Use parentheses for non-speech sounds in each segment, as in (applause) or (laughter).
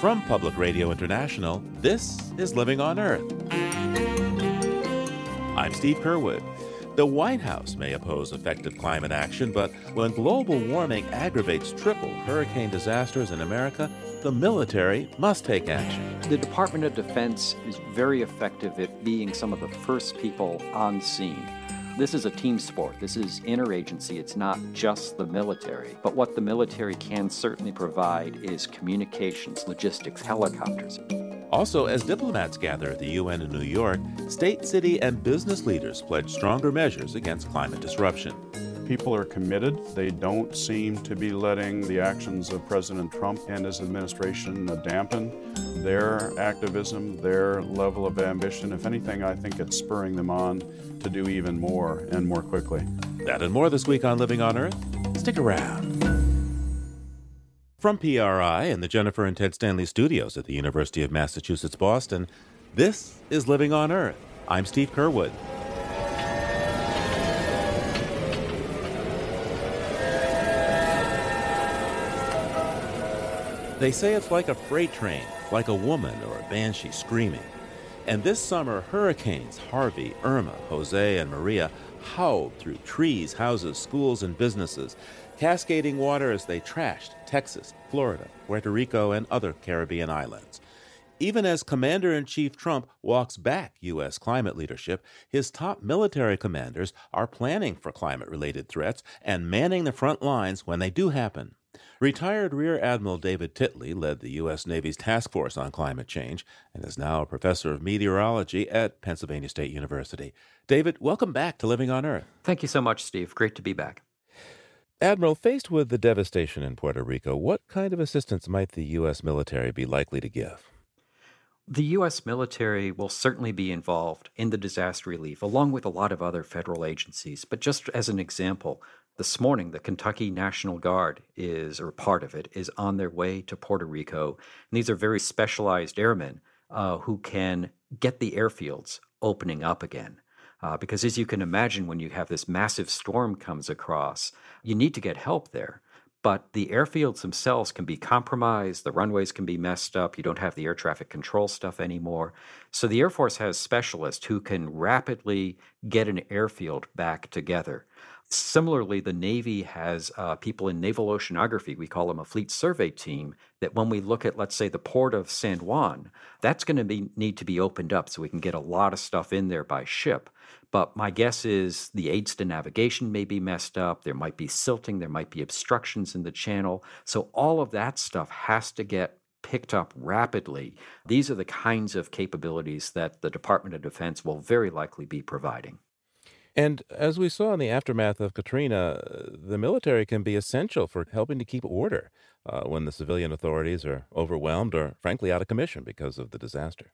From Public Radio International, this is Living on Earth. I'm Steve Curwood. The White House may oppose effective climate action, but when global warming aggravates triple hurricane disasters in America, the military must take action. The Department of Defense is very effective at being some of the first people on scene. This is a team sport. This is interagency. It's not just the military. But what the military can certainly provide is communications, logistics, helicopters. Also, as diplomats gather at the UN in New York, state, city, and business leaders pledge stronger measures against climate disruption. People are committed. They don't seem to be letting the actions of President Trump and his administration dampen their activism, their level of ambition. If anything, I think it's spurring them on to do even more and more quickly. That and more this week on Living on Earth. Stick around. From PRI and the Jennifer and Ted Stanley studios at the University of Massachusetts Boston, this is Living on Earth. I'm Steve Curwood. They say it's like a freight train, like a woman or a banshee screaming. And this summer, hurricanes Harvey, Irma, Jose, and Maria howled through trees, houses, schools, and businesses, cascading water as they trashed Texas, Florida, Puerto Rico, and other Caribbean islands. Even as Commander in Chief Trump walks back U.S. climate leadership, his top military commanders are planning for climate related threats and manning the front lines when they do happen. Retired Rear Admiral David Titley led the U.S. Navy's task force on climate change and is now a professor of meteorology at Pennsylvania State University. David, welcome back to Living on Earth. Thank you so much, Steve. Great to be back. Admiral, faced with the devastation in Puerto Rico, what kind of assistance might the U.S. military be likely to give? The U.S. military will certainly be involved in the disaster relief, along with a lot of other federal agencies. But just as an example, this morning, the Kentucky National Guard is, or part of it, is on their way to Puerto Rico. And these are very specialized airmen uh, who can get the airfields opening up again. Uh, because as you can imagine, when you have this massive storm comes across, you need to get help there. But the airfields themselves can be compromised, the runways can be messed up, you don't have the air traffic control stuff anymore. So the Air Force has specialists who can rapidly get an airfield back together. Similarly, the Navy has uh, people in naval oceanography, we call them a fleet survey team, that when we look at, let's say, the port of San Juan, that's going to need to be opened up so we can get a lot of stuff in there by ship. But my guess is the aids to navigation may be messed up. There might be silting. There might be obstructions in the channel. So all of that stuff has to get picked up rapidly. These are the kinds of capabilities that the Department of Defense will very likely be providing. And as we saw in the aftermath of Katrina, the military can be essential for helping to keep order uh, when the civilian authorities are overwhelmed or, frankly, out of commission because of the disaster.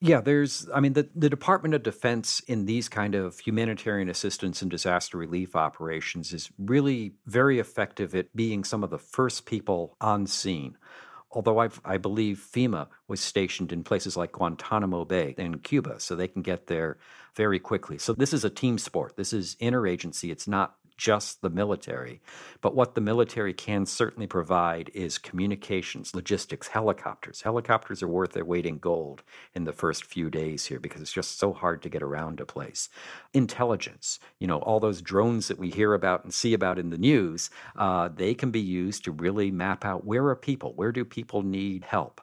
Yeah, there's, I mean, the, the Department of Defense in these kind of humanitarian assistance and disaster relief operations is really very effective at being some of the first people on scene although I've, i believe FEMA was stationed in places like Guantanamo Bay in Cuba, so they can get there very quickly. So this is a team sport. This is interagency. It's not just the military. But what the military can certainly provide is communications, logistics, helicopters. Helicopters are worth their weight in gold in the first few days here because it's just so hard to get around a place. Intelligence, you know, all those drones that we hear about and see about in the news, uh, they can be used to really map out where are people, where do people need help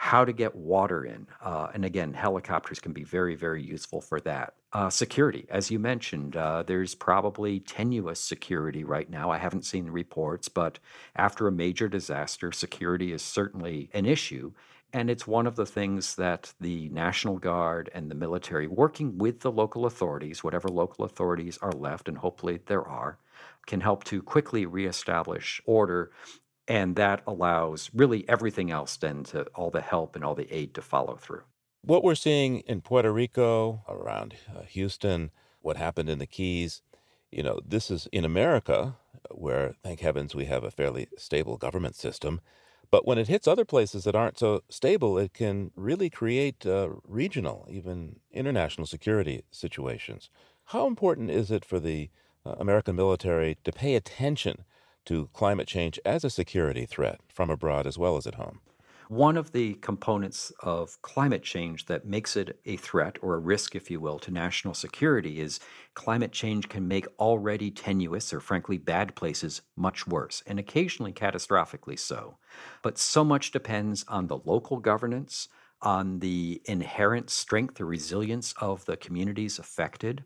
how to get water in. Uh, and again, helicopters can be very, very useful for that. Uh, security, as you mentioned, uh, there's probably tenuous security right now. I haven't seen the reports, but after a major disaster, security is certainly an issue. And it's one of the things that the National Guard and the military, working with the local authorities, whatever local authorities are left, and hopefully there are, can help to quickly reestablish order and that allows really everything else then to all the help and all the aid to follow through. What we're seeing in Puerto Rico, around uh, Houston, what happened in the Keys, you know, this is in America, where thank heavens we have a fairly stable government system. But when it hits other places that aren't so stable, it can really create uh, regional, even international security situations. How important is it for the uh, American military to pay attention to climate change as a security threat from abroad as well as at home? One of the components of climate change that makes it a threat or a risk, if you will, to national security is climate change can make already tenuous or frankly bad places much worse, and occasionally catastrophically so. But so much depends on the local governance, on the inherent strength or resilience of the communities affected,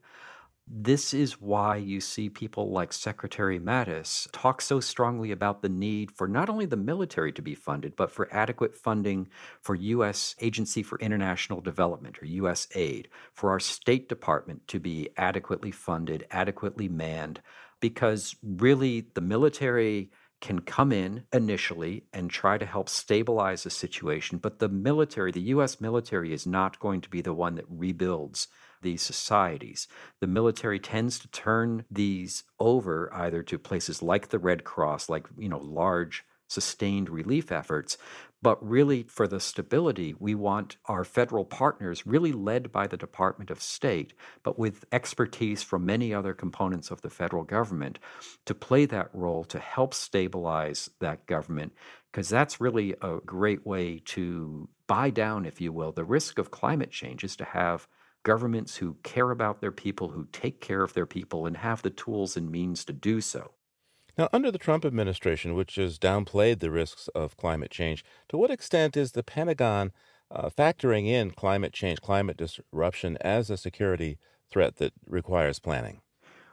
this is why you see people like Secretary Mattis talk so strongly about the need for not only the military to be funded, but for adequate funding for U.S. Agency for International Development or USAID, for our State Department to be adequately funded, adequately manned, because really the military can come in initially and try to help stabilize the situation, but the military, the U.S. military, is not going to be the one that rebuilds these societies. The military tends to turn these over either to places like the Red Cross, like, you know, large sustained relief efforts. But really, for the stability, we want our federal partners, really led by the Department of State, but with expertise from many other components of the federal government, to play that role to help stabilize that government, because that's really a great way to buy down, if you will, the risk of climate change is to have governments who care about their people, who take care of their people, and have the tools and means to do so. Now, under the Trump administration, which has downplayed the risks of climate change, to what extent is the Pentagon uh, factoring in climate change, climate disruption as a security threat that requires planning?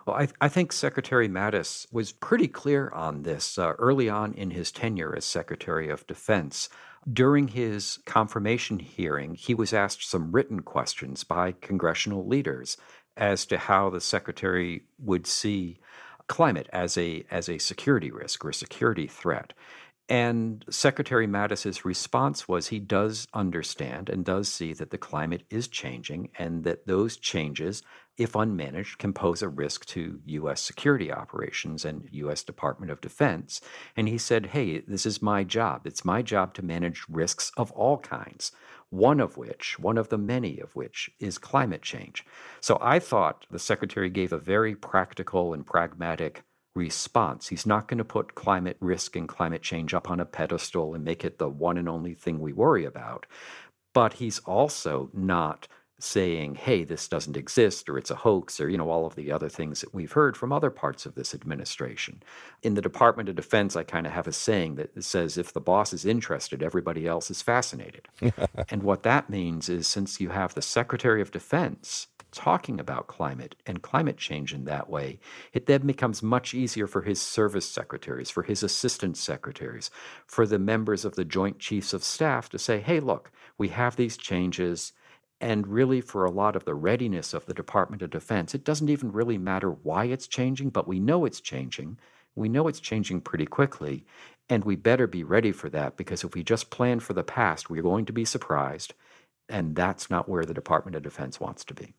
Well, I, I, think Secretary Mattis was pretty clear on this uh, early on in his tenure as Secretary of Defense. During his confirmation hearing, he was asked some written questions by congressional leaders as to how the secretary would see climate as a as a security risk or a security threat. And Secretary Mattis's response was he does understand and does see that the climate is changing and that those changes if unmanaged, can pose a risk to U.S. security operations and U.S. Department of Defense. And he said, hey, this is my job. It's my job to manage risks of all kinds, one of which, one of the many of which, is climate change. So I thought the Secretary gave a very practical and pragmatic response. He's not going to put climate risk and climate change up on a pedestal and make it the one and only thing we worry about. But he's also not saying, hey, this doesn't exist or it's a hoax or, you know, all of the other things that we've heard from other parts of this administration. In the Department of Defense, I kind of have a saying that says, if the boss is interested, everybody else is fascinated. (laughs) and what that means is since you have the Secretary of Defense talking about climate and climate change in that way, it then becomes much easier for his service secretaries, for his assistant secretaries, for the members of the Joint Chiefs of Staff to say, hey, look, we have these changes and really, for a lot of the readiness of the Department of Defense, it doesn't even really matter why it's changing, but we know it's changing. We know it's changing pretty quickly, and we better be ready for that because if we just plan for the past, we're going to be surprised, and that's not where the Department of Defense wants to be.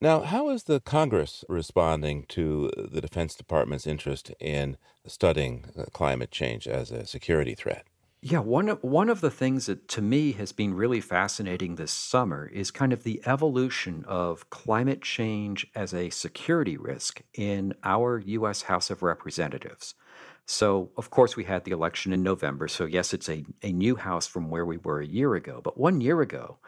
Now, how is the Congress responding to the Defense Department's interest in studying uh, climate change as a security threat? Yeah, one of, one of the things that to me has been really fascinating this summer is kind of the evolution of climate change as a security risk in our U.S. House of Representatives. So, of course, we had the election in November. So, yes, it's a, a new House from where we were a year ago. But one year ago,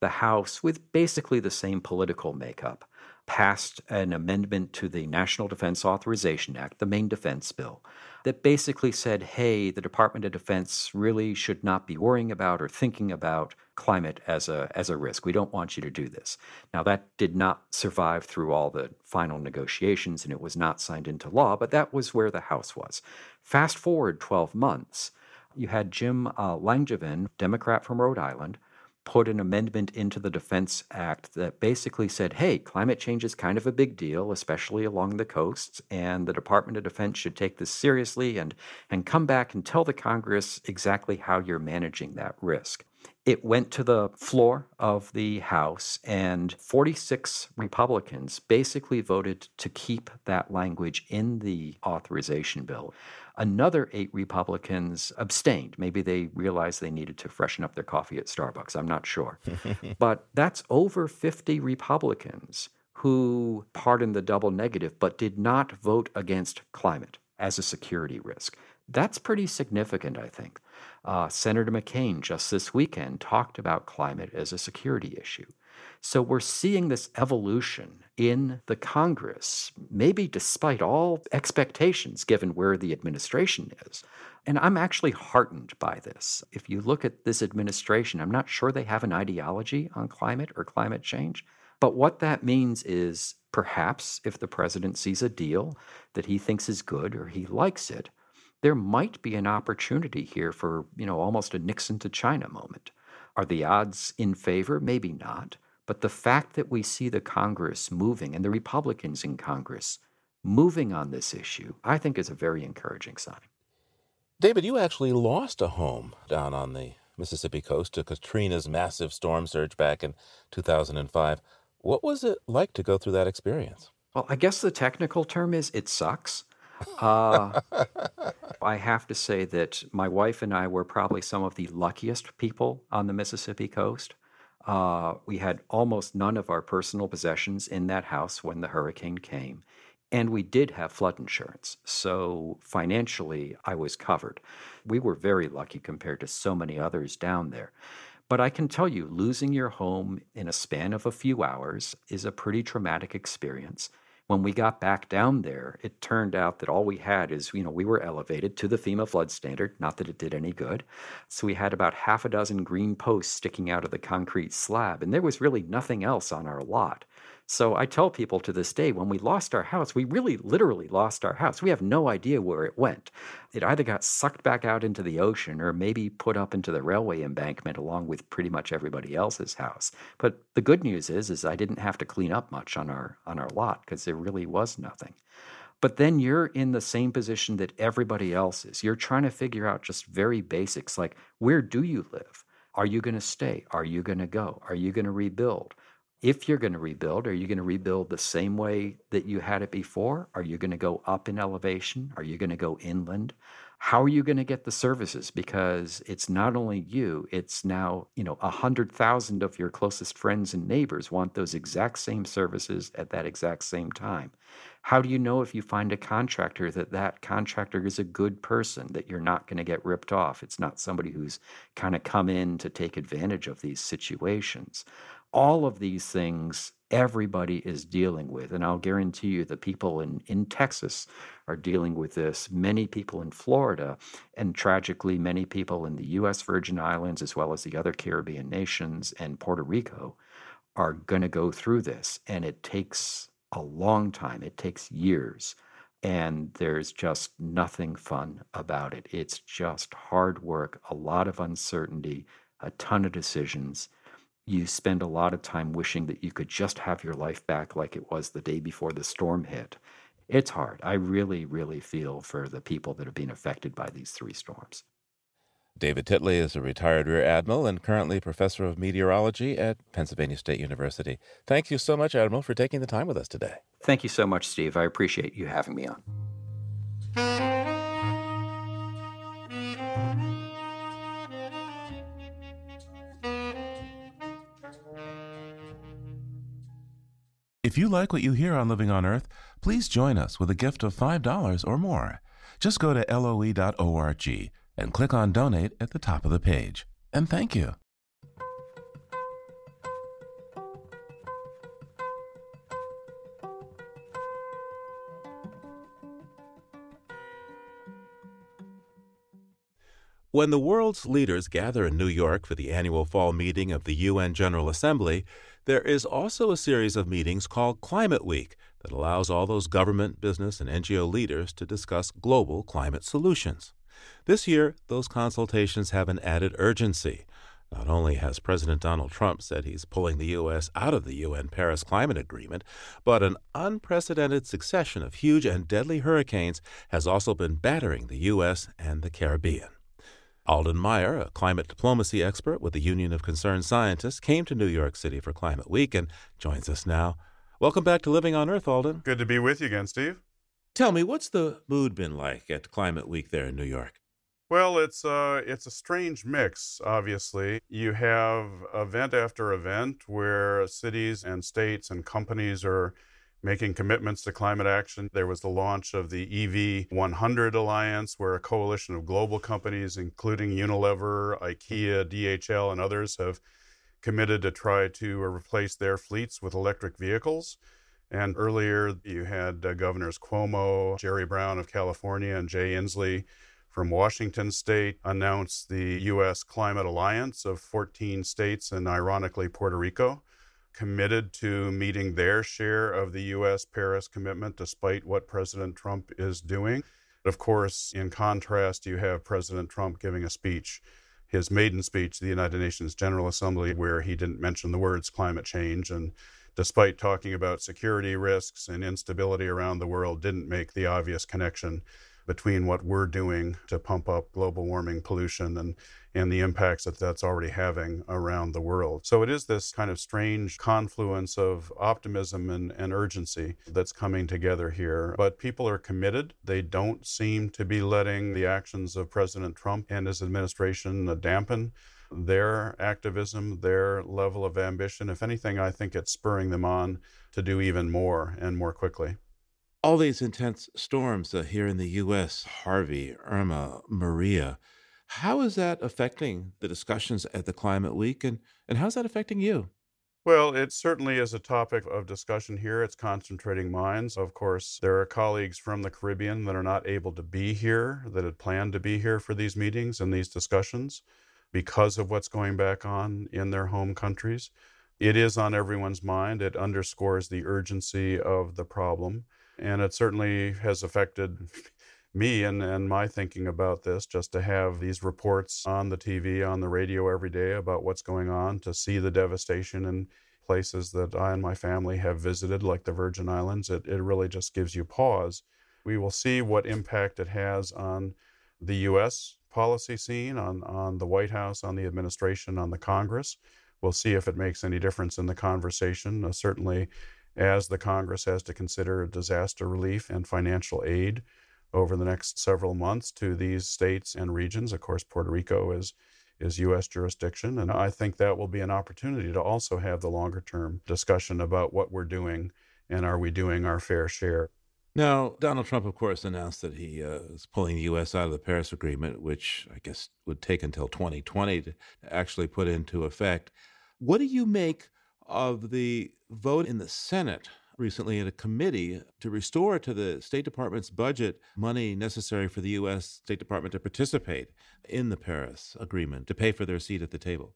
the House, with basically the same political makeup, passed an amendment to the National Defense Authorization Act, the main defense bill, that basically said, hey, the Department of Defense really should not be worrying about or thinking about climate as a as a risk. We don't want you to do this. Now that did not survive through all the final negotiations and it was not signed into law, but that was where the House was. Fast forward 12 months, you had Jim uh, Langevin, Democrat from Rhode Island, put an amendment into the Defense Act that basically said, hey, climate change is kind of a big deal, especially along the coasts, and the Department of Defense should take this seriously and, and come back and tell the Congress exactly how you're managing that risk. It went to the floor of the House, and 46 Republicans basically voted to keep that language in the authorization bill. Another eight Republicans abstained. Maybe they realized they needed to freshen up their coffee at Starbucks. I'm not sure. (laughs) but that's over 50 Republicans who pardoned the double negative but did not vote against climate as a security risk. That's pretty significant, I think. Uh, Senator McCain just this weekend talked about climate as a security issue. So we're seeing this evolution in the Congress, maybe despite all expectations given where the administration is. And I'm actually heartened by this. If you look at this administration, I'm not sure they have an ideology on climate or climate change. But what that means is perhaps if the president sees a deal that he thinks is good or he likes it, there might be an opportunity here for, you know, almost a Nixon to China moment. Are the odds in favor? Maybe not. But the fact that we see the Congress moving and the Republicans in Congress moving on this issue, I think is a very encouraging sign. David, you actually lost a home down on the Mississippi coast to Katrina's massive storm surge back in 2005. What was it like to go through that experience? Well, I guess the technical term is it sucks. Uh, (laughs) I have to say that my wife and I were probably some of the luckiest people on the Mississippi coast. Uh, we had almost none of our personal possessions in that house when the hurricane came. And we did have flood insurance. So financially, I was covered. We were very lucky compared to so many others down there. But I can tell you, losing your home in a span of a few hours is a pretty traumatic experience. When we got back down there, it turned out that all we had is, you know, we were elevated to the FEMA flood standard, not that it did any good. So we had about half a dozen green posts sticking out of the concrete slab, and there was really nothing else on our lot. So I tell people to this day when we lost our house, we really literally lost our house. We have no idea where it went. It either got sucked back out into the ocean or maybe put up into the railway embankment along with pretty much everybody else's house. But the good news is is I didn't have to clean up much on our on our lot because there really was nothing. But then you're in the same position that everybody else is. You're trying to figure out just very basics like where do you live? Are you going to stay? Are you going to go? Are you going to rebuild? If you're going to rebuild, are you going to rebuild the same way that you had it before? Are you going to go up in elevation? Are you going to go inland? How are you going to get the services? Because it's not only you, it's now, you know, a hundred thousand of your closest friends and neighbors want those exact same services at that exact same time. How do you know if you find a contractor that that contractor is a good person, that you're not going to get ripped off? It's not somebody who's kind of come in to take advantage of these situations all of these things everybody is dealing with. And I'll guarantee you the people in, in Texas are dealing with this, many people in Florida, and tragically, many people in the U.S. Virgin Islands, as well as the other Caribbean nations and Puerto Rico, are going to go through this. And it takes a long time, it takes years. And there's just nothing fun about it. It's just hard work, a lot of uncertainty, a ton of decisions you spend a lot of time wishing that you could just have your life back like it was the day before the storm hit. It's hard. I really, really feel for the people that have been affected by these three storms. David Titley is a retired Rear Admiral and currently professor of meteorology at Pennsylvania State University. Thank you so much, Admiral, for taking the time with us today. Thank you so much, Steve. I appreciate you having me on. If you like what you hear on Living on Earth, please join us with a gift of $5 or more. Just go to loe.org and click on Donate at the top of the page. And thank you. When the world's leaders gather in New York for the annual fall meeting of the UN General Assembly, there is also a series of meetings called Climate Week that allows all those government, business, and NGO leaders to discuss global climate solutions. This year, those consultations have an added urgency. Not only has President Donald Trump said he's pulling the U.S. out of the UN Paris Climate Agreement, but an unprecedented succession of huge and deadly hurricanes has also been battering the U.S. and the Caribbean. Alden Meyer, a climate diplomacy expert with the Union of Concerned Scientists, came to New York City for Climate Week and joins us now. Welcome back to Living on Earth, Alden. Good to be with you again, Steve. Tell me, what's the mood been like at Climate Week there in New York? Well, it's a, it's a strange mix. Obviously, you have event after event where cities and states and companies are making commitments to climate action. There was the launch of the EV 100 Alliance, where a coalition of global companies, including Unilever, IKEA, DHL, and others, have committed to try to replace their fleets with electric vehicles. And earlier, you had uh, Governors Cuomo, Jerry Brown of California, and Jay Inslee from Washington state announce the U.S. Climate Alliance of 14 states and, ironically, Puerto Rico committed to meeting their share of the U.S. Paris commitment despite what President Trump is doing. Of course, in contrast, you have President Trump giving a speech his maiden speech to the United Nations General Assembly, where he didn't mention the words climate change. And despite talking about security risks and instability around the world, didn't make the obvious connection between what we're doing to pump up global warming pollution and, and the impacts that that's already having around the world. So it is this kind of strange confluence of optimism and, and urgency that's coming together here. But people are committed. They don't seem to be letting the actions of President Trump and his administration dampen their activism, their level of ambition. If anything, I think it's spurring them on to do even more and more quickly all these intense storms uh, here in the U.S. Harvey, Irma, Maria. How is that affecting the discussions at the Climate Week, and, and how's that affecting you? Well, it certainly is a topic of discussion here. It's concentrating minds. Of course, there are colleagues from the Caribbean that are not able to be here, that had planned to be here for these meetings and these discussions because of what's going back on in their home countries. It is on everyone's mind. It underscores the urgency of the problem. And it certainly has affected (laughs) me and, and my thinking about this just to have these reports on the TV, on the radio every day about what's going on, to see the devastation in places that I and my family have visited, like the Virgin Islands. It, it really just gives you pause. We will see what impact it has on the U.S. policy scene, on, on the White House, on the administration, on the Congress. We'll see if it makes any difference in the conversation. Uh, certainly, as the Congress has to consider disaster relief and financial aid over the next several months to these states and regions. Of course, Puerto Rico is is U.S. jurisdiction, and I think that will be an opportunity to also have the longer term discussion about what we're doing and are we doing our fair share. Now, Donald Trump, of course, announced that he uh, is pulling the U.S. out of the Paris Agreement, which I guess would take until 2020 to actually put into effect. What do you make of the vote in the Senate recently in a committee to restore to the State Department's budget money necessary for the U.S. State Department to participate in the Paris Agreement to pay for their seat at the table.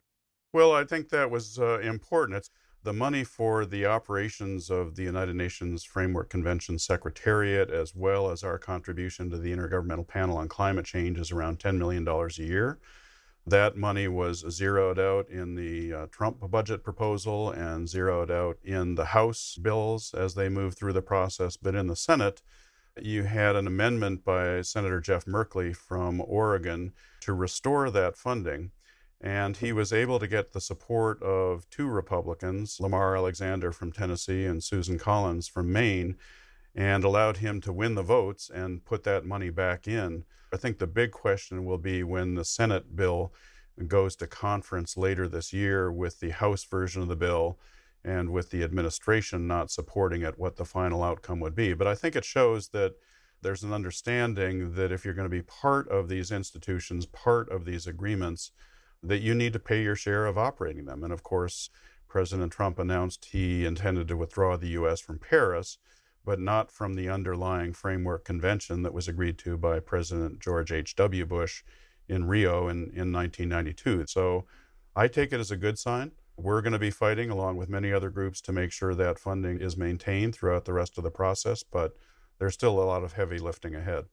Well, I think that was uh, important. It's the money for the operations of the United Nations Framework Convention Secretariat, as well as our contribution to the Intergovernmental Panel on Climate Change, is around $10 million a year. That money was zeroed out in the uh, Trump budget proposal and zeroed out in the House bills as they moved through the process. But in the Senate, you had an amendment by Senator Jeff Merkley from Oregon to restore that funding. And he was able to get the support of two Republicans, Lamar Alexander from Tennessee and Susan Collins from Maine, and allowed him to win the votes and put that money back in. I think the big question will be when the Senate bill goes to conference later this year with the House version of the bill and with the administration not supporting it, what the final outcome would be. But I think it shows that there's an understanding that if you're going to be part of these institutions, part of these agreements, that you need to pay your share of operating them. And of course, President Trump announced he intended to withdraw the U.S. from Paris but not from the underlying framework convention that was agreed to by President George H.W. Bush in Rio in, in 1992. So I take it as a good sign. We're going to be fighting, along with many other groups, to make sure that funding is maintained throughout the rest of the process, but there's still a lot of heavy lifting ahead.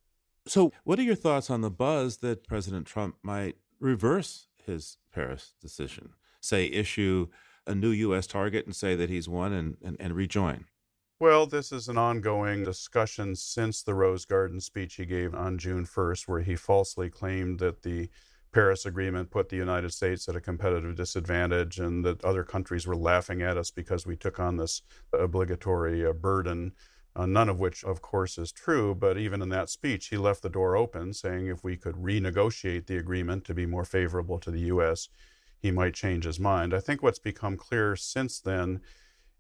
So, what are your thoughts on the buzz that President Trump might reverse his Paris decision? Say, issue a new U.S. target and say that he's won and, and, and rejoin? Well, this is an ongoing discussion since the Rose Garden speech he gave on June 1st, where he falsely claimed that the Paris Agreement put the United States at a competitive disadvantage and that other countries were laughing at us because we took on this obligatory uh, burden. Uh, none of which, of course, is true. But even in that speech, he left the door open, saying if we could renegotiate the agreement to be more favorable to the U.S., he might change his mind. I think what's become clear since then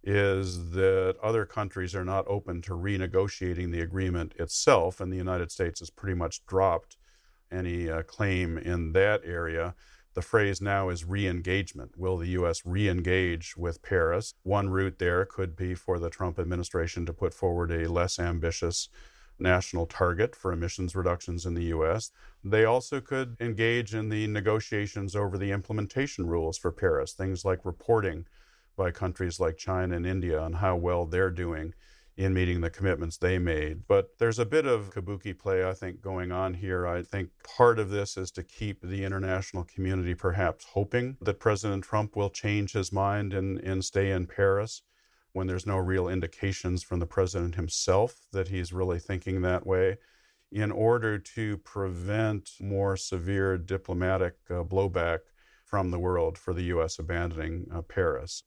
is that other countries are not open to renegotiating the agreement itself, and the United States has pretty much dropped any uh, claim in that area. The phrase now is re engagement. Will the U.S. re engage with Paris? One route there could be for the Trump administration to put forward a less ambitious national target for emissions reductions in the U.S. They also could engage in the negotiations over the implementation rules for Paris, things like reporting by countries like China and India on how well they're doing in meeting the commitments they made. But there's a bit of kabuki play, I think, going on here. I think part of this is to keep the international community perhaps hoping that President Trump will change his mind and, and stay in Paris when there's no real indications from the president himself that he's really thinking that way. In order to prevent more severe diplomatic uh, blowback from the world for the U.S. abandoning uh, Paris.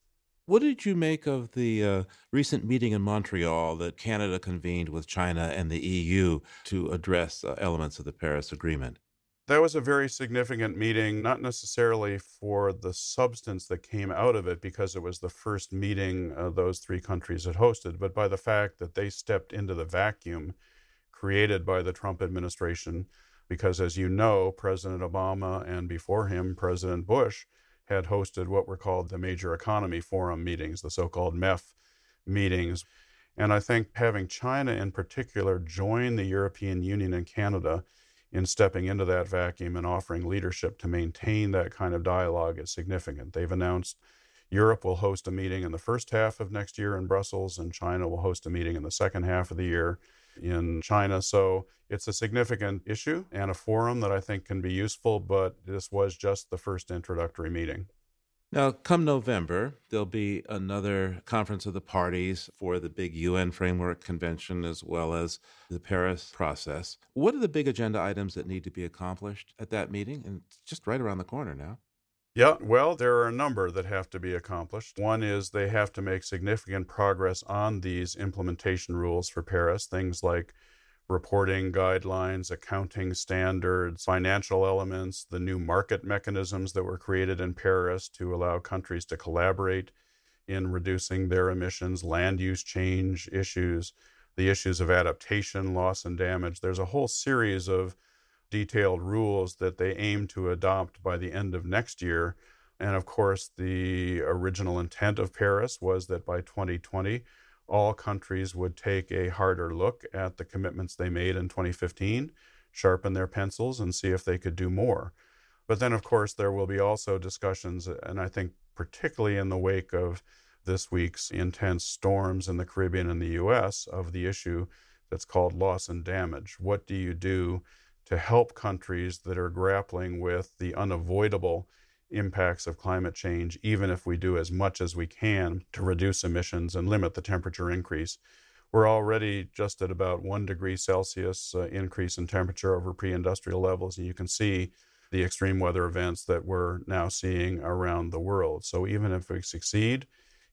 What did you make of the uh, recent meeting in Montreal that Canada convened with China and the EU to address uh, elements of the Paris Agreement? That was a very significant meeting, not necessarily for the substance that came out of it, because it was the first meeting uh, those three countries had hosted, but by the fact that they stepped into the vacuum created by the Trump administration. Because, as you know, President Obama and before him, President Bush had hosted what were called the Major Economy Forum meetings, the so called MEF meetings. And I think having China in particular join the European Union and Canada in stepping into that vacuum and offering leadership to maintain that kind of dialogue is significant. They've announced Europe will host a meeting in the first half of next year in Brussels, and China will host a meeting in the second half of the year in China. So it's a significant issue and a forum that I think can be useful, but this was just the first introductory meeting. Now, come November, there'll be another conference of the parties for the big UN Framework Convention as well as the Paris process. What are the big agenda items that need to be accomplished at that meeting? And it's just right around the corner now. Yeah, well, there are a number that have to be accomplished. One is they have to make significant progress on these implementation rules for Paris, things like reporting guidelines, accounting standards, financial elements, the new market mechanisms that were created in Paris to allow countries to collaborate in reducing their emissions, land use change issues, the issues of adaptation, loss, and damage. There's a whole series of detailed rules that they aim to adopt by the end of next year. And of course, the original intent of Paris was that by 2020, all countries would take a harder look at the commitments they made in 2015, sharpen their pencils, and see if they could do more. But then, of course, there will be also discussions, and I think particularly in the wake of this week's intense storms in the Caribbean and the US, of the issue that's called loss and damage. What do you do to help countries that are grappling with the unavoidable impacts of climate change, even if we do as much as we can to reduce emissions and limit the temperature increase. We're already just at about one degree Celsius uh, increase in temperature over pre industrial levels, and you can see the extreme weather events that we're now seeing around the world. So, even if we succeed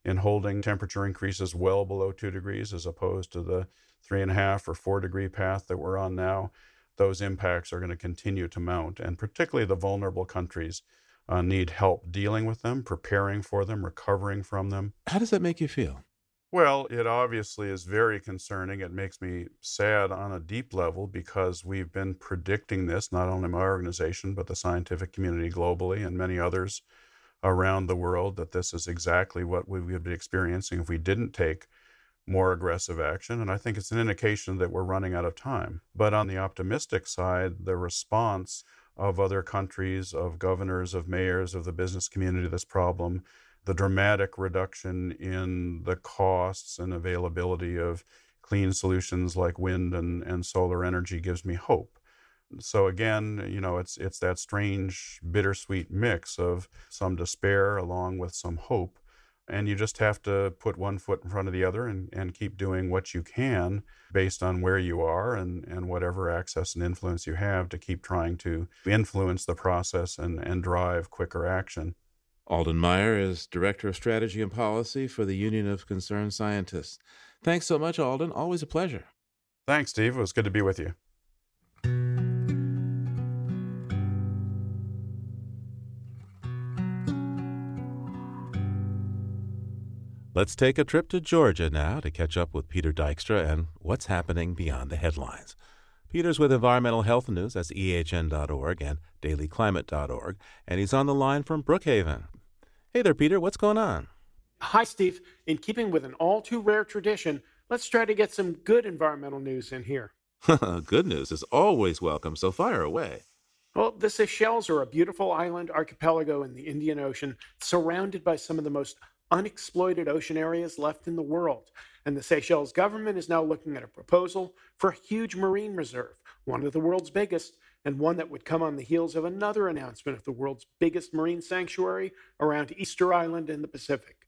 in holding temperature increases well below two degrees as opposed to the three and a half or four degree path that we're on now, those impacts are going to continue to mount. And particularly the vulnerable countries uh, need help dealing with them, preparing for them, recovering from them. How does that make you feel? Well, it obviously is very concerning. It makes me sad on a deep level because we've been predicting this, not only my organization, but the scientific community globally and many others around the world, that this is exactly what we would be experiencing if we didn't take more aggressive action. And I think it's an indication that we're running out of time. But on the optimistic side, the response of other countries, of governors, of mayors, of the business community to this problem, the dramatic reduction in the costs and availability of clean solutions like wind and, and solar energy gives me hope. So again, you know, it's it's that strange bittersweet mix of some despair along with some hope and you just have to put one foot in front of the other and, and keep doing what you can based on where you are and, and whatever access and influence you have to keep trying to influence the process and, and drive quicker action. Alden Meyer is Director of Strategy and Policy for the Union of Concerned Scientists. Thanks so much, Alden. Always a pleasure. Thanks, Steve. It was good to be with you. Let's take a trip to Georgia now to catch up with Peter Dykstra and what's happening beyond the headlines. Peter's with Environmental Health News, that's ehn.org and dailyclimate.org, and he's on the line from Brookhaven. Hey there, Peter, what's going on? Hi, Steve. In keeping with an all too rare tradition, let's try to get some good environmental news in here. (laughs) (laughs) good news is always welcome, so fire away. Well, the Seychelles are a beautiful island archipelago in the Indian Ocean, surrounded by some of the most unexploited ocean areas left in the world. And the Seychelles government is now looking at a proposal for a huge marine reserve, one of the world's biggest, and one that would come on the heels of another announcement of the world's biggest marine sanctuary around Easter Island in the Pacific.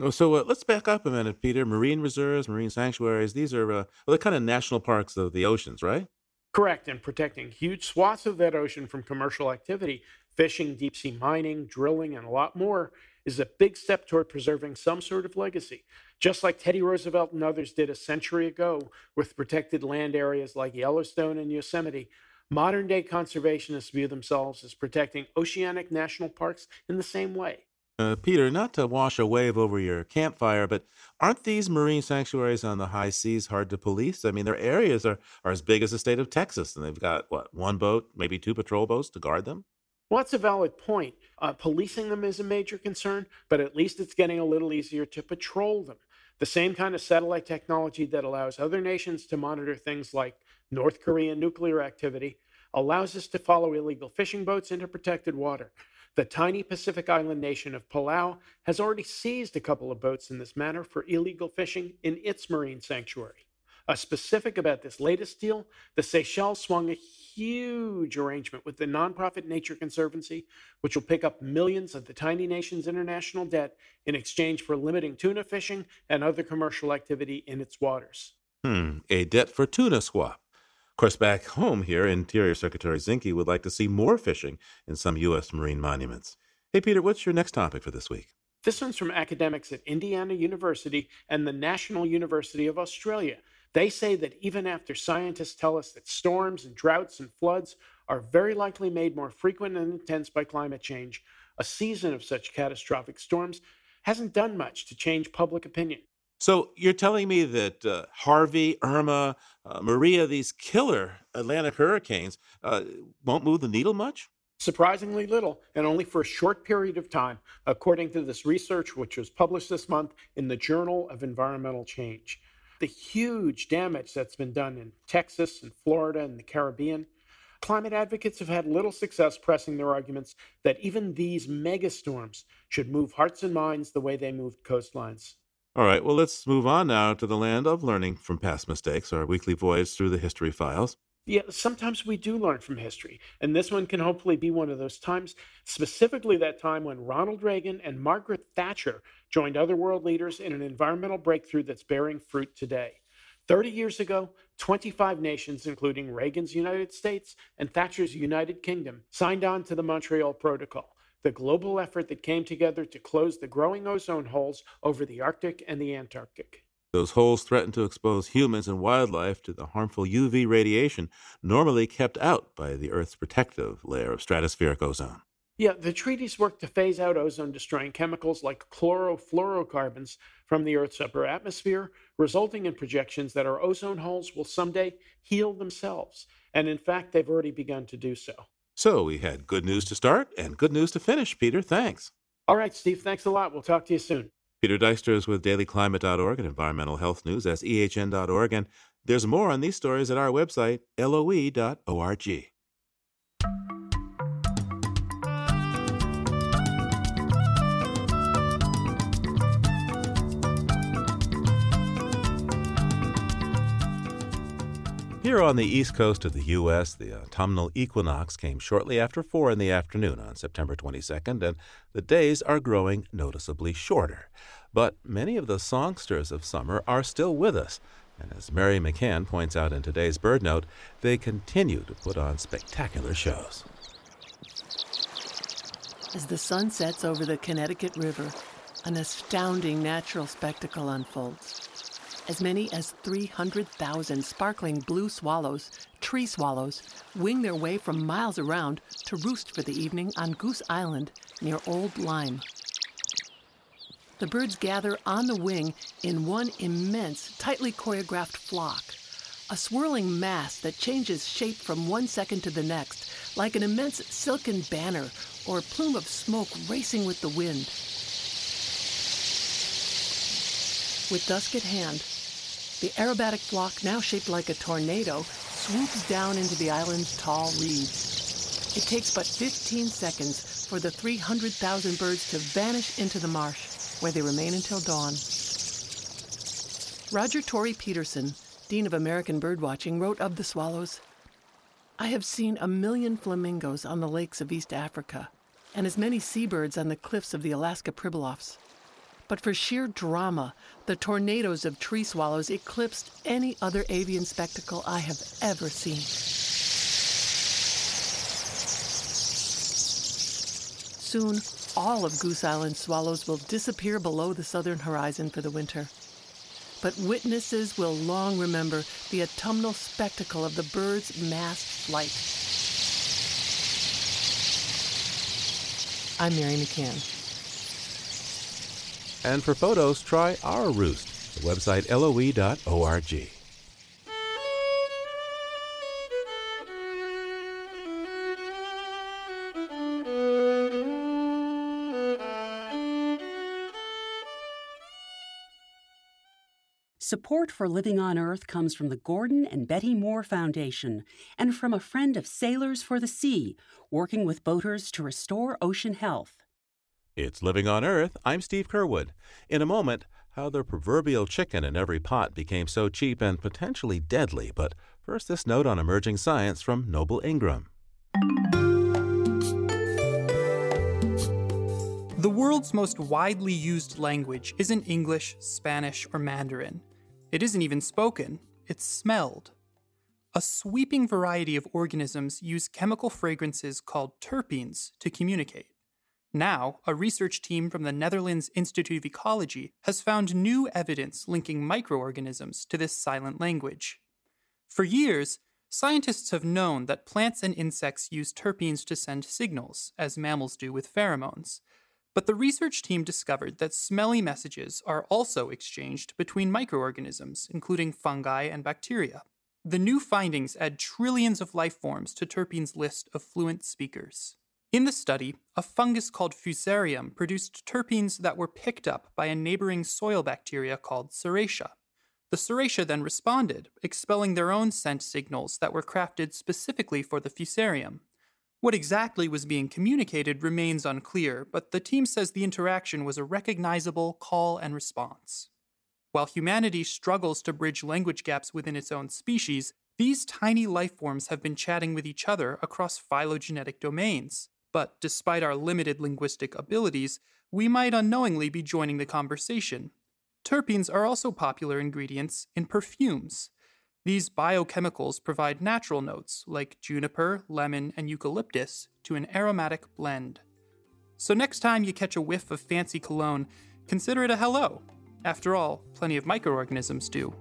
Oh, so uh, let's back up a minute, Peter. Marine reserves, marine sanctuaries, these are uh, well, they're kind of national parks of the oceans, right? Correct, and protecting huge swaths of that ocean from commercial activity, fishing, deep sea mining, drilling, and a lot more is a big step toward preserving some sort of legacy, just like Teddy Roosevelt and others did a century ago with protected land areas like Yellowstone and Yosemite. Modern day conservationists view themselves as protecting oceanic national parks in the same way. Uh, Peter, not to wash a wave over your campfire, but aren't these marine sanctuaries on the high seas hard to police? I mean, their areas are, are as big as the state of Texas, and they've got, what, one boat, maybe two patrol boats to guard them? Well, that's a valid point. Uh, policing them is a major concern, but at least it's getting a little easier to patrol them. The same kind of satellite technology that allows other nations to monitor things like North Korean nuclear activity allows us to follow illegal fishing boats into protected water. The tiny Pacific island nation of Palau has already seized a couple of boats in this manner for illegal fishing in its marine sanctuary. A specific about this latest deal, the Seychelles swung a huge arrangement with the nonprofit Nature Conservancy, which will pick up millions of the tiny nation's international debt in exchange for limiting tuna fishing and other commercial activity in its waters. Hmm, a debt for tuna swap. Of course, back home here, Interior Secretary Zinke would like to see more fishing in some U.S. marine monuments. Hey, Peter, what's your next topic for this week? This one's from academics at Indiana University and the National University of Australia. They say that even after scientists tell us that storms and droughts and floods are very likely made more frequent and intense by climate change, a season of such catastrophic storms hasn't done much to change public opinion. So you're telling me that uh, Harvey, Irma, uh, Maria, these killer Atlantic hurricanes, uh, won't move the needle much? Surprisingly little, and only for a short period of time, according to this research, which was published this month in the Journal of Environmental Change the huge damage that's been done in Texas and Florida and the Caribbean, climate advocates have had little success pressing their arguments that even these megastorms should move hearts and minds the way they moved coastlines. All right, well, let's move on now to the land of learning from past mistakes, our weekly voyage through the history files. Yeah, sometimes we do learn from history, and this one can hopefully be one of those times, specifically that time when Ronald Reagan and Margaret Thatcher joined other world leaders in an environmental breakthrough that's bearing fruit today. 30 years ago, 25 nations, including Reagan's United States and Thatcher's United Kingdom, signed on to the Montreal Protocol, the global effort that came together to close the growing ozone holes over the Arctic and the Antarctic. Those holes threaten to expose humans and wildlife to the harmful UV radiation normally kept out by the Earth's protective layer of stratospheric ozone. Yeah, the treaties work to phase out ozone destroying chemicals like chlorofluorocarbons from the Earth's upper atmosphere, resulting in projections that our ozone holes will someday heal themselves. And in fact, they've already begun to do so. So we had good news to start and good news to finish, Peter. Thanks. All right, Steve, thanks a lot. We'll talk to you soon. Peter Dykstra is with dailyclimate.org and environmental health news. That's ehn.org. And there's more on these stories at our website, loe.org. Here on the east coast of the U.S., the autumnal equinox came shortly after 4 in the afternoon on September 22nd, and the days are growing noticeably shorter. But many of the songsters of summer are still with us, and as Mary McCann points out in today's BirdNote, they continue to put on spectacular shows. As the sun sets over the Connecticut River, an astounding natural spectacle unfolds. As many as 300,000 sparkling blue swallows, tree swallows, wing their way from miles around to roost for the evening on Goose Island near Old Lyme. the birds gather on the wing in one immense, tightly choreographed flock. A swirling mass that changes shape from one second to the next, like an immense silken banner or plume of smoke racing with the wind. With dusk at hand, the aerobatic flock, now shaped like a tornado, swoops down into the island's tall reeds. It takes but 15 seconds for the 300,000 birds to vanish into the marsh, where they remain until dawn. Roger Tory Peterson, Dean of American Birdwatching, wrote of the swallows I have seen a million flamingos on the lakes of East Africa, and as many seabirds on the cliffs of the Alaska Pribilofs. But for sheer drama, the tornadoes of tree swallows eclipsed any other avian spectacle I have ever seen. Soon, all of Goose Island swallows will disappear below the southern horizon for the winter. But witnesses will long remember the autumnal spectacle of the bird's mass flight. I'm Mary McCann. And for photos, try our roost, the website loe.org. Support for Living on Earth comes from the Gordon and Betty Moore Foundation and from a friend of Sailors for the Sea, working with boaters to restore ocean health. It's Living on Earth. I'm Steve Curwood. In a moment, how the proverbial chicken in every pot became so cheap and potentially deadly. But first, this note on emerging science from Noble Ingram. The world's most widely used language isn't English, Spanish, or Mandarin. It isn't even spoken, it's smelled. A sweeping variety of organisms use chemical fragrances called terpenes to communicate. Now, a research team from the Netherlands Institute of Ecology has found new evidence linking microorganisms to this silent language. For years, scientists have known that plants and insects use terpenes to send signals, as mammals do with pheromones. But the research team discovered that smelly messages are also exchanged between microorganisms, including fungi and bacteria. The new findings add trillions of life forms to terpenes' list of fluent speakers. In the study, a fungus called Fusarium produced terpenes that were picked up by a neighboring soil bacteria called Serratia. The Serratia then responded, expelling their own scent signals that were crafted specifically for the Fusarium. What exactly was being communicated remains unclear, but the team says the interaction was a recognizable call and response. While humanity struggles to bridge language gaps within its own species, these tiny life forms have been chatting with each other across phylogenetic domains. But despite our limited linguistic abilities, we might unknowingly be joining the conversation. Terpenes are also popular ingredients in perfumes. These biochemicals provide natural notes like juniper, lemon, and eucalyptus to an aromatic blend. So next time you catch a whiff of fancy cologne, consider it a hello. After all, plenty of microorganisms do.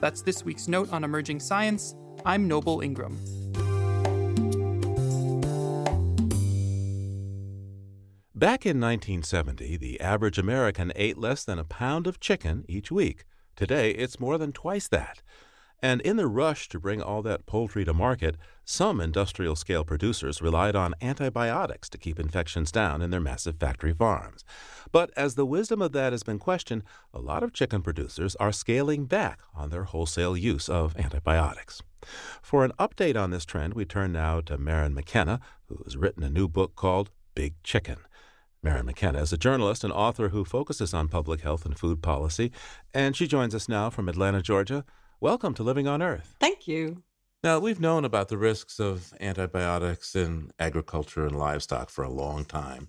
That's this week's note on emerging science. I'm Noble Ingram. Back in 1970, the average American ate less than a pound of chicken each week. Today, it's more than twice that. And in the rush to bring all that poultry to market, some industrial scale producers relied on antibiotics to keep infections down in their massive factory farms. But as the wisdom of that has been questioned, a lot of chicken producers are scaling back on their wholesale use of antibiotics. For an update on this trend, we turn now to Maryn McKenna, who has written a new book called Big Chicken. Maryn McKenna is a journalist and author who focuses on public health and food policy, and she joins us now from Atlanta, Georgia. Welcome to Living on Earth. Thank you. Now, we've known about the risks of antibiotics in agriculture and livestock for a long time.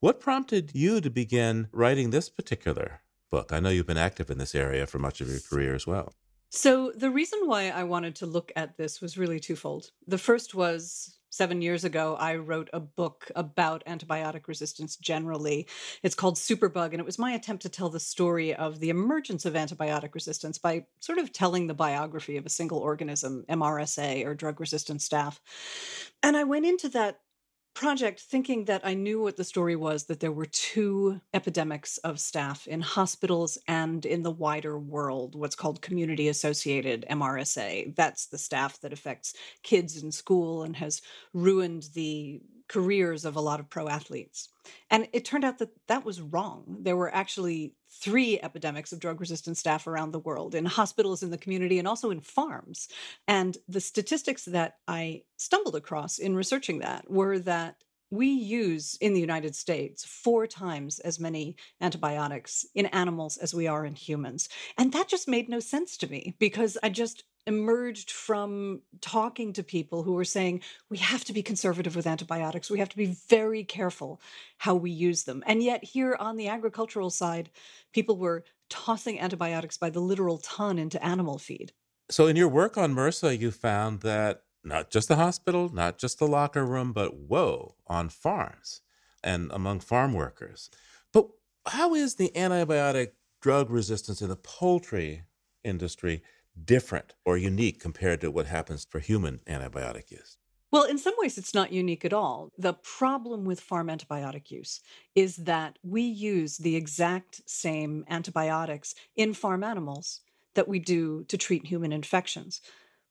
What prompted you to begin writing this particular book? I know you've been active in this area for much of your career as well. So, the reason why I wanted to look at this was really twofold. The first was seven years ago, I wrote a book about antibiotic resistance generally. It's called Superbug, and it was my attempt to tell the story of the emergence of antibiotic resistance by sort of telling the biography of a single organism, MRSA or drug resistant staph. And I went into that project thinking that I knew what the story was that there were two epidemics of staph in hospitals and in the wider world, what's called community associated MRSA. That's the staph that affects kids in school and has ruined the careers of a lot of pro athletes. And it turned out that that was wrong. There were actually three epidemics of drug resistant staph around the world in hospitals, in the community, and also in farms. And the statistics that I stumbled across in researching that were that we use in the United States four times as many antibiotics in animals as we are in humans. And that just made no sense to me because I just emerged from talking to people who were saying we have to be conservative with antibiotics. We have to be very careful how we use them. And yet here on the agricultural side people were tossing antibiotics by the literal ton into animal feed. So in your work on MRSA you found that not just the hospital not just the locker room but whoa on farms and among farm workers. But how is the antibiotic drug resistance in the poultry industry different or unique compared to what happens for human antibiotic use? Well, in some ways, it's not unique at all. The problem with farm antibiotic use is that we use the exact same antibiotics in farm animals that we do to treat human infections.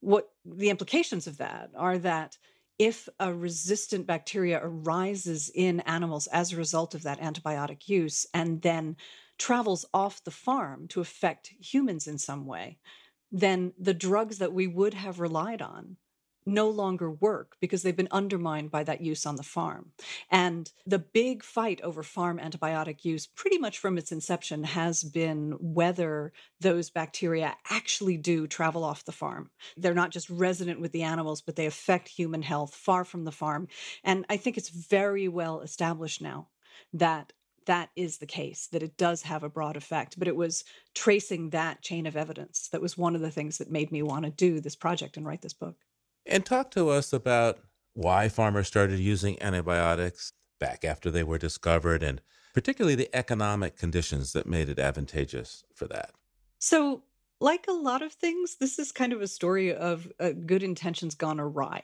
What the implications of that are that if a resistant bacteria arises in animals as a result of that antibiotic use and then travels off the farm to affect humans in some way, then the drugs that we would have relied on no longer work because they've been undermined by that use on the farm. And the big fight over farm antibiotic use, pretty much from its inception, has been whether those bacteria actually do travel off the farm. They're not just resident with the animals, but they affect human health far from the farm. And I think it's very well established now that that is the case, that it does have a broad effect. But it was tracing that chain of evidence that was one of the things that made me want to do this project and write this book. And talk to us about why farmers started using antibiotics back after they were discovered, and particularly the economic conditions that made it advantageous for that. So, like a lot of things, this is kind of a story of uh, good intentions gone awry.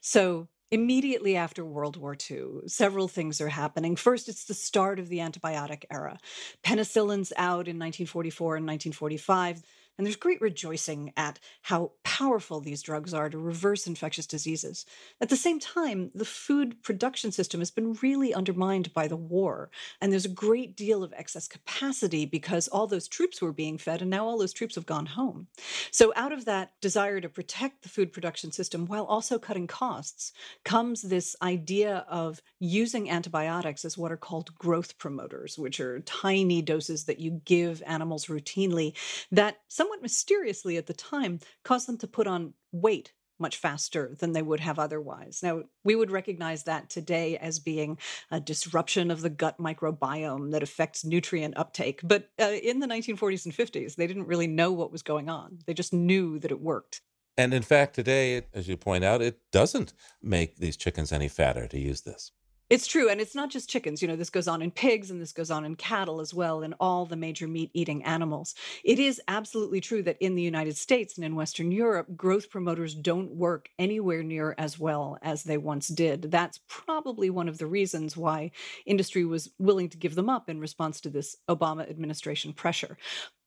So, Immediately after World War II, several things are happening. First, it's the start of the antibiotic era. Penicillin's out in 1944 and 1945. And there's great rejoicing at how powerful these drugs are to reverse infectious diseases. At the same time, the food production system has been really undermined by the war. And there's a great deal of excess capacity because all those troops were being fed, and now all those troops have gone home. So, out of that desire to protect the food production system while also cutting costs, comes this idea of using antibiotics as what are called growth promoters, which are tiny doses that you give animals routinely that some somewhat mysteriously at the time, caused them to put on weight much faster than they would have otherwise. Now, we would recognize that today as being a disruption of the gut microbiome that affects nutrient uptake. But uh, in the 1940s and 50s, they didn't really know what was going on. They just knew that it worked. And in fact, today, as you point out, it doesn't make these chickens any fatter to use this. It's true. And it's not just chickens. You know, this goes on in pigs and this goes on in cattle as well, in all the major meat eating animals. It is absolutely true that in the United States and in Western Europe, growth promoters don't work anywhere near as well as they once did. That's probably one of the reasons why industry was willing to give them up in response to this Obama administration pressure.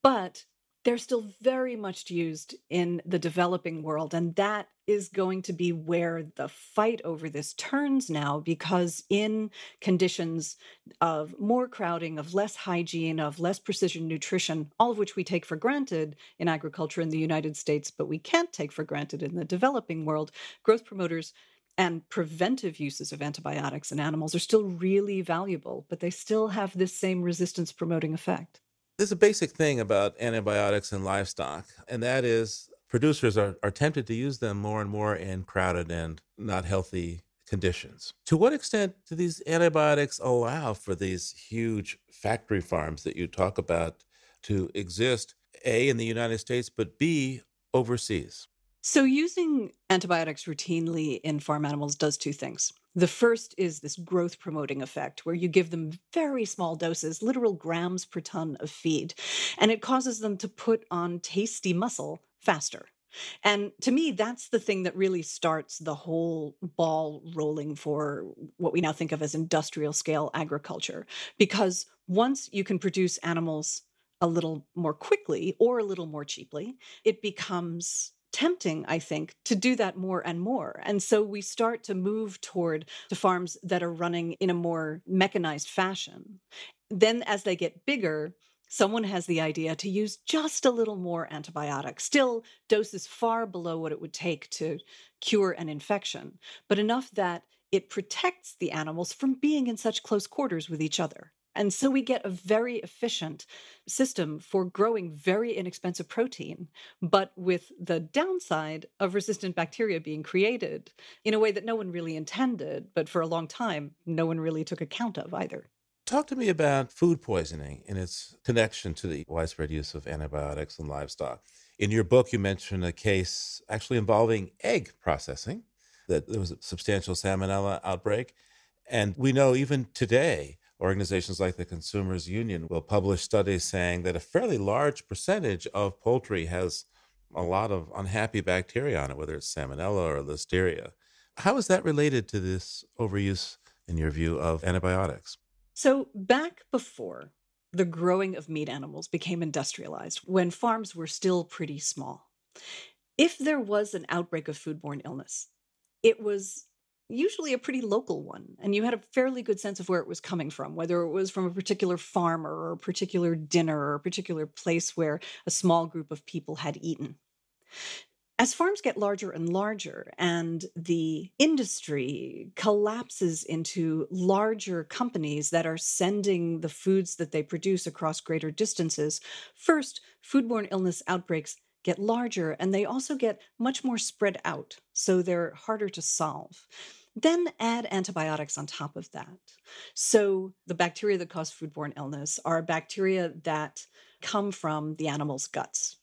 But they're still very much used in the developing world. And that is going to be where the fight over this turns now, because in conditions of more crowding, of less hygiene, of less precision nutrition, all of which we take for granted in agriculture in the United States, but we can't take for granted in the developing world, growth promoters and preventive uses of antibiotics in animals are still really valuable, but they still have this same resistance promoting effect. There's a basic thing about antibiotics in livestock, and that is producers are, are tempted to use them more and more in crowded and not healthy conditions. To what extent do these antibiotics allow for these huge factory farms that you talk about to exist, A, in the United States, but B, overseas? So, using antibiotics routinely in farm animals does two things. The first is this growth promoting effect, where you give them very small doses, literal grams per ton of feed, and it causes them to put on tasty muscle faster. And to me, that's the thing that really starts the whole ball rolling for what we now think of as industrial scale agriculture. Because once you can produce animals a little more quickly or a little more cheaply, it becomes tempting i think to do that more and more and so we start to move toward to farms that are running in a more mechanized fashion then as they get bigger someone has the idea to use just a little more antibiotics, still doses far below what it would take to cure an infection, but enough that it protects the animals from being in such close quarters with each other. And so we get a very efficient system for growing very inexpensive protein, but with the downside of resistant bacteria being created in a way that no one really intended, but for a long time, no one really took account of either. Talk to me about food poisoning and its connection to the widespread use of antibiotics in livestock. In your book, you mentioned a case actually involving egg processing, that there was a substantial salmonella outbreak. And we know even today, organizations like the Consumers Union will publish studies saying that a fairly large percentage of poultry has a lot of unhappy bacteria on it, whether it's salmonella or listeria. How is that related to this overuse, in your view, of antibiotics? So, back before the growing of meat animals became industrialized, when farms were still pretty small, if there was an outbreak of foodborne illness, it was usually a pretty local one, and you had a fairly good sense of where it was coming from, whether it was from a particular farmer or a particular dinner or a particular place where a small group of people had eaten. As farms get larger and larger and the industry collapses into larger companies that are sending the foods that they produce across greater distances, first, foodborne illness outbreaks get larger and they also get much more spread out, so they're harder to solve. Then add antibiotics on top of that. So, the bacteria that cause foodborne illness are bacteria that come from the animal's guts.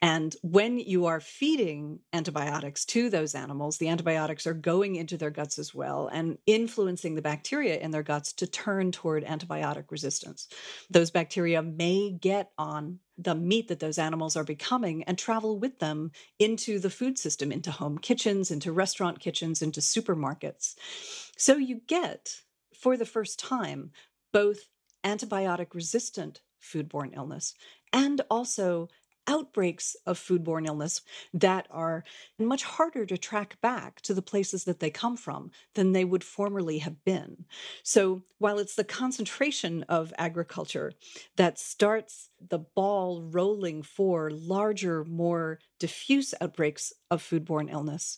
And when you are feeding antibiotics to those animals, the antibiotics are going into their guts as well and influencing the bacteria in their guts to turn toward antibiotic resistance. Those bacteria may get on the meat that those animals are becoming and travel with them into the food system, into home kitchens, into restaurant kitchens, into supermarkets. So you get, for the first time, both antibiotic resistant foodborne illness and also outbreaks of foodborne illness that are much harder to track back to the places that they come from than they would formerly have been. So, while it's the concentration of agriculture that starts the ball rolling for larger, more diffuse outbreaks of foodborne illness,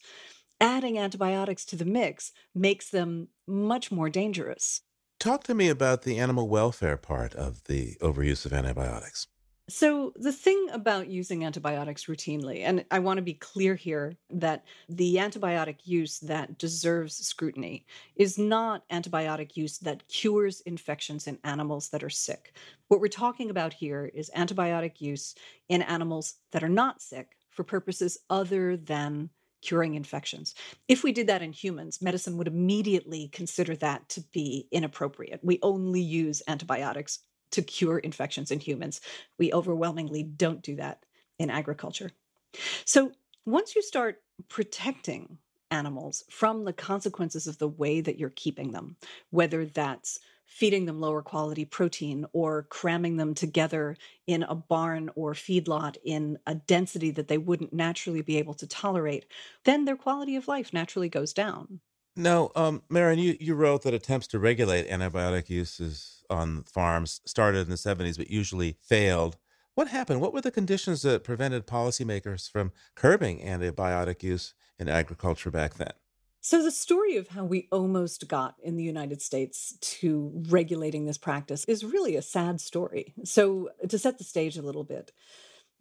adding antibiotics to the mix makes them much more dangerous. Talk to me about the animal welfare part of the overuse of antibiotics. So, the thing about using antibiotics routinely, and I want to be clear here that the antibiotic use that deserves scrutiny is not antibiotic use that cures infections in animals that are sick. What we're talking about here is antibiotic use in animals that are not sick for purposes other than curing infections. If we did that in humans, medicine would immediately consider that to be inappropriate. We only use antibiotics to cure infections in humans. We overwhelmingly don't do that in agriculture. So once you start protecting animals from the consequences of the way that you're keeping them, whether that's feeding them lower quality protein or cramming them together in a barn or feedlot in a density that they wouldn't naturally be able to tolerate, then their quality of life naturally goes down. No, um, Maryn, you, you wrote that attempts to regulate antibiotic uses on farms started in the 70s, but usually failed. What happened? What were the conditions that prevented policymakers from curbing antibiotic use in agriculture back then? So, the story of how we almost got in the United States to regulating this practice is really a sad story. So, to set the stage a little bit,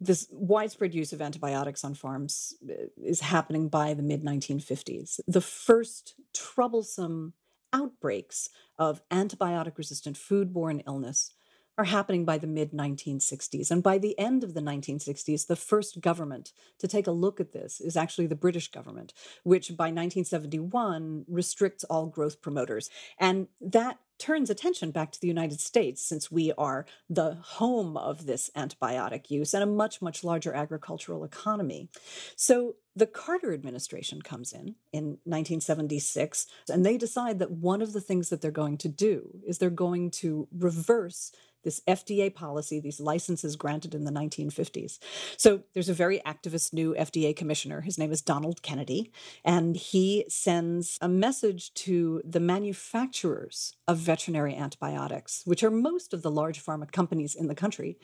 this widespread use of antibiotics on farms uh, is happening by the mid 1950s. The first troublesome outbreaks of antibiotic resistant foodborne illness are happening by the mid 1960s. And by the end of the 1960s, the first government to take a look at this is actually the British government, which by 1971 restricts all growth promoters. And that turns attention back to the United States since we are the home of this antibiotic use and a much, much larger agricultural economy. So the Carter administration comes in in 1976, and they decide that one of the things that they're going to do is they're going to reverse this FDA policy, these licenses granted in the 1950s. So there's a very activist new FDA commissioner. His name is Donald Kennedy, and he sends a message to the manufacturers of veterinary antibiotics, which are most of the large pharma companies in the country.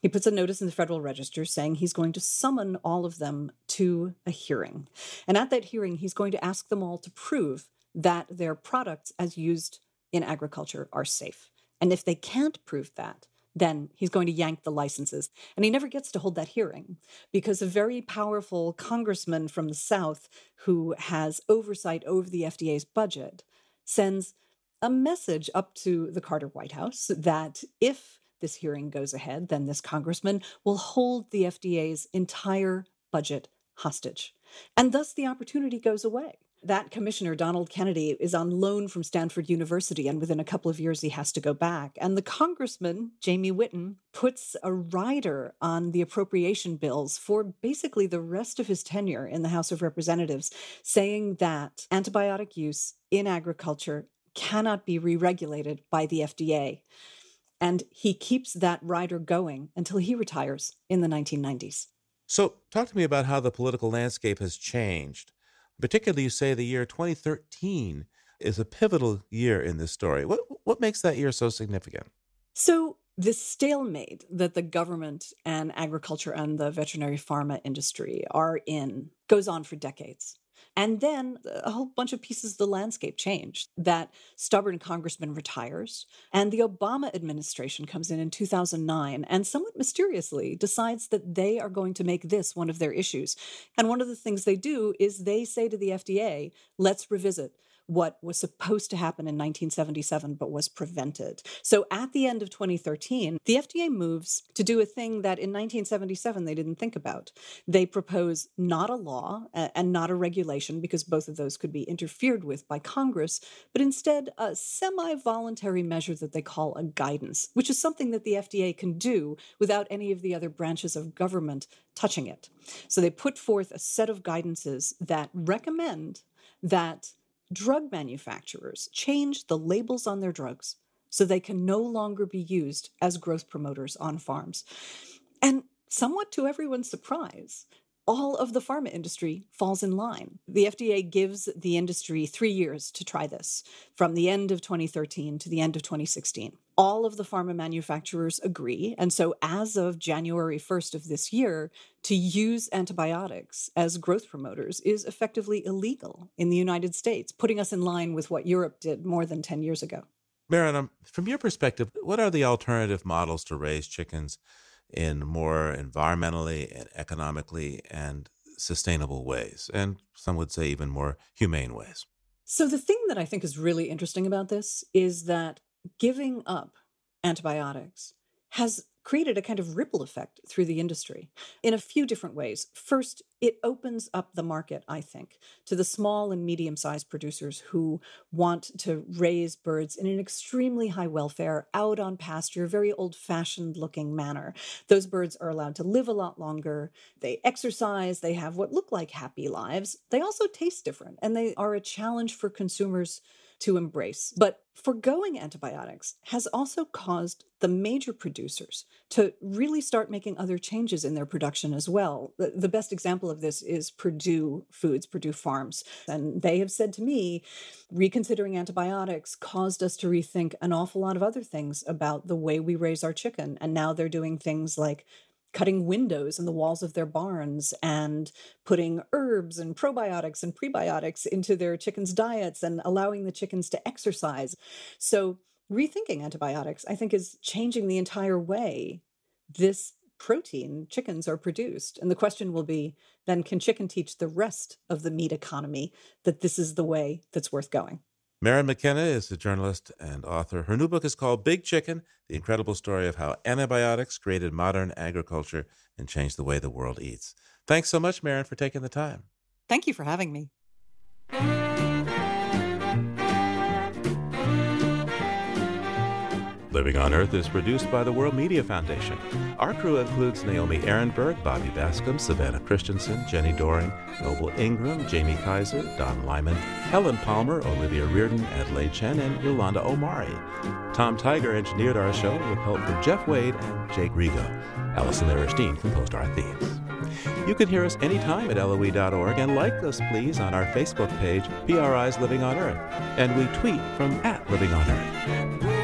He puts a notice in the Federal Register saying he's going to summon all of them to a hearing. And at that hearing, he's going to ask them all to prove that their products, as used in agriculture, are safe. And if they can't prove that, then he's going to yank the licenses. And he never gets to hold that hearing because a very powerful congressman from the South who has oversight over the FDA's budget sends a message up to the Carter White House that if this hearing goes ahead, then this congressman will hold the FDA's entire budget hostage. And thus the opportunity goes away that commissioner, Donald Kennedy, is on loan from Stanford University, and within a couple of years, he has to go back. And the congressman, Jamie Whitten, puts a rider on the appropriation bills for basically the rest of his tenure in the House of Representatives, saying that antibiotic use in agriculture cannot be re regulated by the FDA. And he keeps that rider going until he retires in the 1990s. So, talk to me about how the political landscape has changed Particularly, you say the year 2013 is a pivotal year in this story. What what makes that year so significant? So this stalemate that the government and agriculture and the veterinary pharma industry are in goes on for decades. And then uh, a whole bunch of pieces of the landscape change. That stubborn congressman retires, and the Obama administration comes in in 2009 and somewhat mysteriously decides that they are going to make this one of their issues. And one of the things they do is they say to the FDA, let's revisit what was supposed to happen in 1977 but was prevented. So at the end of 2013, the FDA moves to do a thing that in 1977 they didn't think about. They propose not a law and not a regulation because both of those could be interfered with by Congress, but instead a semi voluntary measure that they call a guidance, which is something that the FDA can do without any of the other branches of government touching it. So they put forth a set of guidances that recommend that drug manufacturers change the labels on their drugs so they can no longer be used as growth promoters on farms. And somewhat to everyone's surprise, all of the pharma industry falls in line. The FDA gives the industry three years to try this, from the end of 2013 to the end of 2016. All of the pharma manufacturers agree. And so, as of January 1st of this year, to use antibiotics as growth promoters is effectively illegal in the United States, putting us in line with what Europe did more than 10 years ago. Maryn, um, from your perspective, what are the alternative models to raise chickens? in more environmentally and economically and sustainable ways, and some would say even more humane ways. So, the thing that I think is really interesting about this is that giving up antibiotics has created a kind of ripple effect through the industry in a few different ways. First, it opens up the market, I think, to the small and medium sized producers who want to raise birds in an extremely high welfare, out on pasture, very old fashioned looking manner. Those birds are allowed to live a lot longer. They exercise, they have what look like happy lives. They also taste different, and they are a challenge for consumers to embrace. But foregoing antibiotics has also caused the major producers to really start making other changes in their production as well. The, the, best example of this is Perdue Foods, Perdue Farms. And they have said to me, reconsidering antibiotics caused us to rethink an awful lot of other things about the way we raise our chicken. And now they're doing things like cutting windows in the walls of their barns and putting herbs and probiotics and prebiotics into their chickens' diets and allowing the chickens to exercise. So, rethinking antibiotics, I think, is changing the entire way this protein chickens are produced. And the question will be then, can chicken teach the rest of the meat economy that this is the way that's worth going? Maryn McKenna is a journalist and author. Her new book is called Big Chicken The Incredible Story of How Antibiotics Created Modern Agriculture and Changed the Way the World Eats. Thanks so much, Maryn, for taking the time. Thank you for having me. Living on Earth is produced by the World Media Foundation. Our crew includes Naomi Arenberg, Bobby Bascomb, Savannah Christensen, Jenny Doering, Noble Ingram, Jamie Kaiser, Don Lyman, Helen Palmer, Olivia Reardon, Adelaide Chen, and Yolanda Omari. Tom Tiger engineered our show with help from Jeff Wade and Jake Rigo. Allison Lirish Dean composed our themes. You can hear us anytime at LOE.org and like us, please, on our Facebook page, PRI's Living on Earth. And we tweet from at Living on Earth.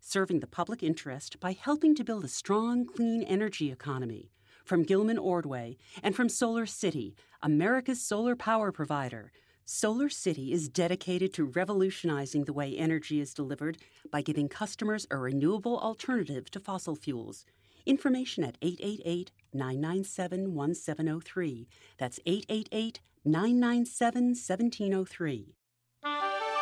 serving the public interest by helping to build a strong, clean energy economy. From Gilman Ordway and from Solar City, America's solar power provider, Solar City is dedicated to revolutionizing the way energy is delivered by giving customers a renewable alternative to fossil fuels. Information at 888 997 1703. That's 888 997 1703.